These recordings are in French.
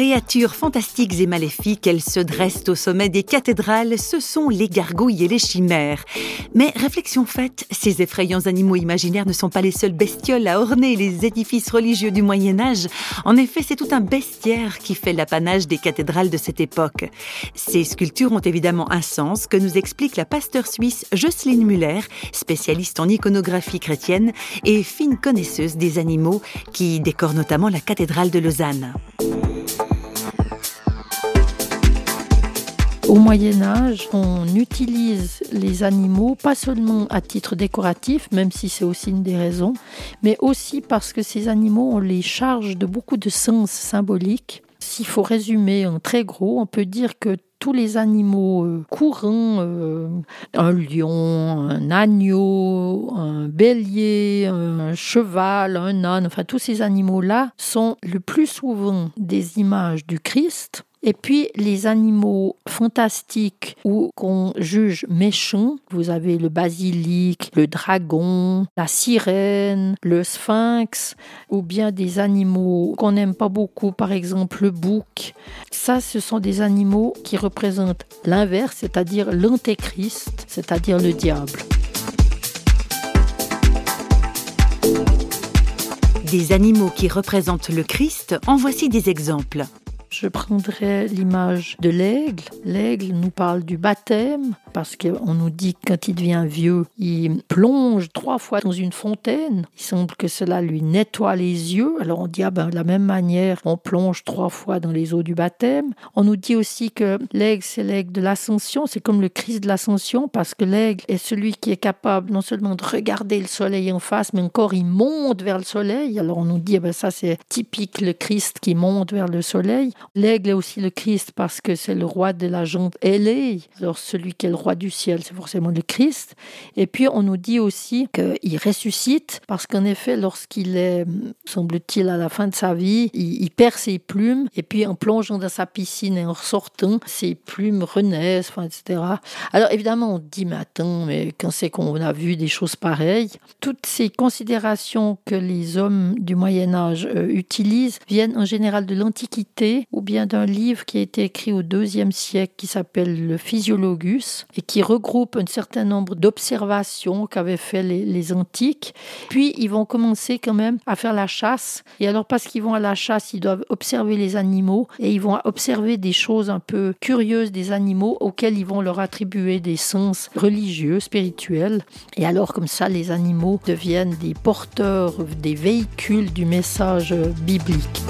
Créatures fantastiques et maléfiques, elles se dressent au sommet des cathédrales, ce sont les gargouilles et les chimères. Mais réflexion faite, ces effrayants animaux imaginaires ne sont pas les seules bestioles à orner les édifices religieux du Moyen Âge. En effet, c'est tout un bestiaire qui fait l'apanage des cathédrales de cette époque. Ces sculptures ont évidemment un sens que nous explique la pasteur suisse Jocelyne Muller, spécialiste en iconographie chrétienne et fine connaisseuse des animaux qui décore notamment la cathédrale de Lausanne. Au Moyen Âge, on utilise les animaux pas seulement à titre décoratif, même si c'est aussi une des raisons, mais aussi parce que ces animaux, on les charge de beaucoup de sens symboliques. S'il faut résumer en très gros, on peut dire que tous les animaux euh, courants, euh, un lion, un agneau, bélier, un cheval, un âne, enfin tous ces animaux-là sont le plus souvent des images du Christ et puis les animaux fantastiques ou qu'on juge méchants, vous avez le basilic, le dragon, la sirène, le sphinx, ou bien des animaux qu'on n'aime pas beaucoup, par exemple le bouc. Ça, ce sont des animaux qui représentent l'inverse, c'est-à-dire l'antéchrist, c'est-à-dire le diable. Des animaux qui représentent le Christ, en voici des exemples. Je prendrais l'image de l'aigle. L'aigle nous parle du baptême parce qu'on nous dit que quand il devient vieux, il plonge trois fois dans une fontaine. Il semble que cela lui nettoie les yeux. Alors on dit, ah ben, de la même manière, on plonge trois fois dans les eaux du baptême. On nous dit aussi que l'aigle, c'est l'aigle de l'ascension. C'est comme le Christ de l'ascension parce que l'aigle est celui qui est capable non seulement de regarder le soleil en face, mais encore il monte vers le soleil. Alors on nous dit, ah ben, ça c'est typique le Christ qui monte vers le soleil. L'aigle est aussi le Christ parce que c'est le roi de la jambe ailée. Alors celui qui est le roi du ciel, c'est forcément le Christ. Et puis on nous dit aussi qu'il ressuscite parce qu'en effet, lorsqu'il est, semble-t-il, à la fin de sa vie, il, perd ses plumes et puis en plongeant dans sa piscine et en ressortant, ses plumes renaissent, etc. Alors évidemment, on dit, mais attends, mais quand c'est qu'on a vu des choses pareilles Toutes ces considérations que les hommes du Moyen Âge euh, utilisent viennent en général de l'Antiquité ou bien d'un livre qui a été écrit au deuxième siècle qui s'appelle le Physiologus et qui regroupe un certain nombre d'observations qu'avaient fait les, antiques. Puis ils vont commencer quand même à faire la chasse. Et alors parce qu'ils vont à la chasse, ils doivent observer les animaux et ils vont observer des choses un peu curieuses des animaux auxquels ils vont leur attribuer des sens religieux, spirituels. Et alors comme ça, les animaux deviennent des porteurs, des véhicules du message biblique.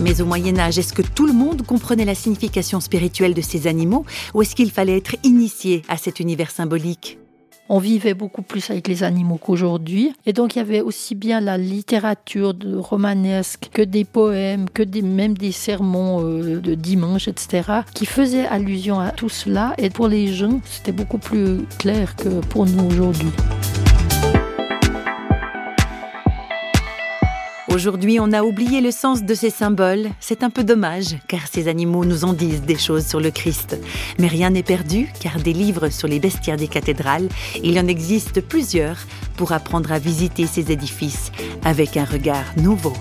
Mais au Moyen Âge, est-ce que tout le monde comprenait la signification spirituelle de ces animaux ou est-ce qu'il fallait être initié à cet univers symbolique? On vivait beaucoup plus avec les animaux qu'aujourd'hui. Et donc il y avait aussi bien la littérature de romanesque que des poèmes, que même des sermons euh, de dimanche, etc., qui faisaient allusion à tout cela. Et pour les gens, c'était beaucoup plus clair que pour nous aujourd'hui. Aujourd'hui, on a oublié le sens de ces symboles. C'est un peu dommage, car ces animaux nous en disent des choses sur le Christ. Mais rien n'est perdu, car des livres sur les bestiaires des cathédrales, il en existe plusieurs pour apprendre à visiter ces édifices avec un regard nouveau.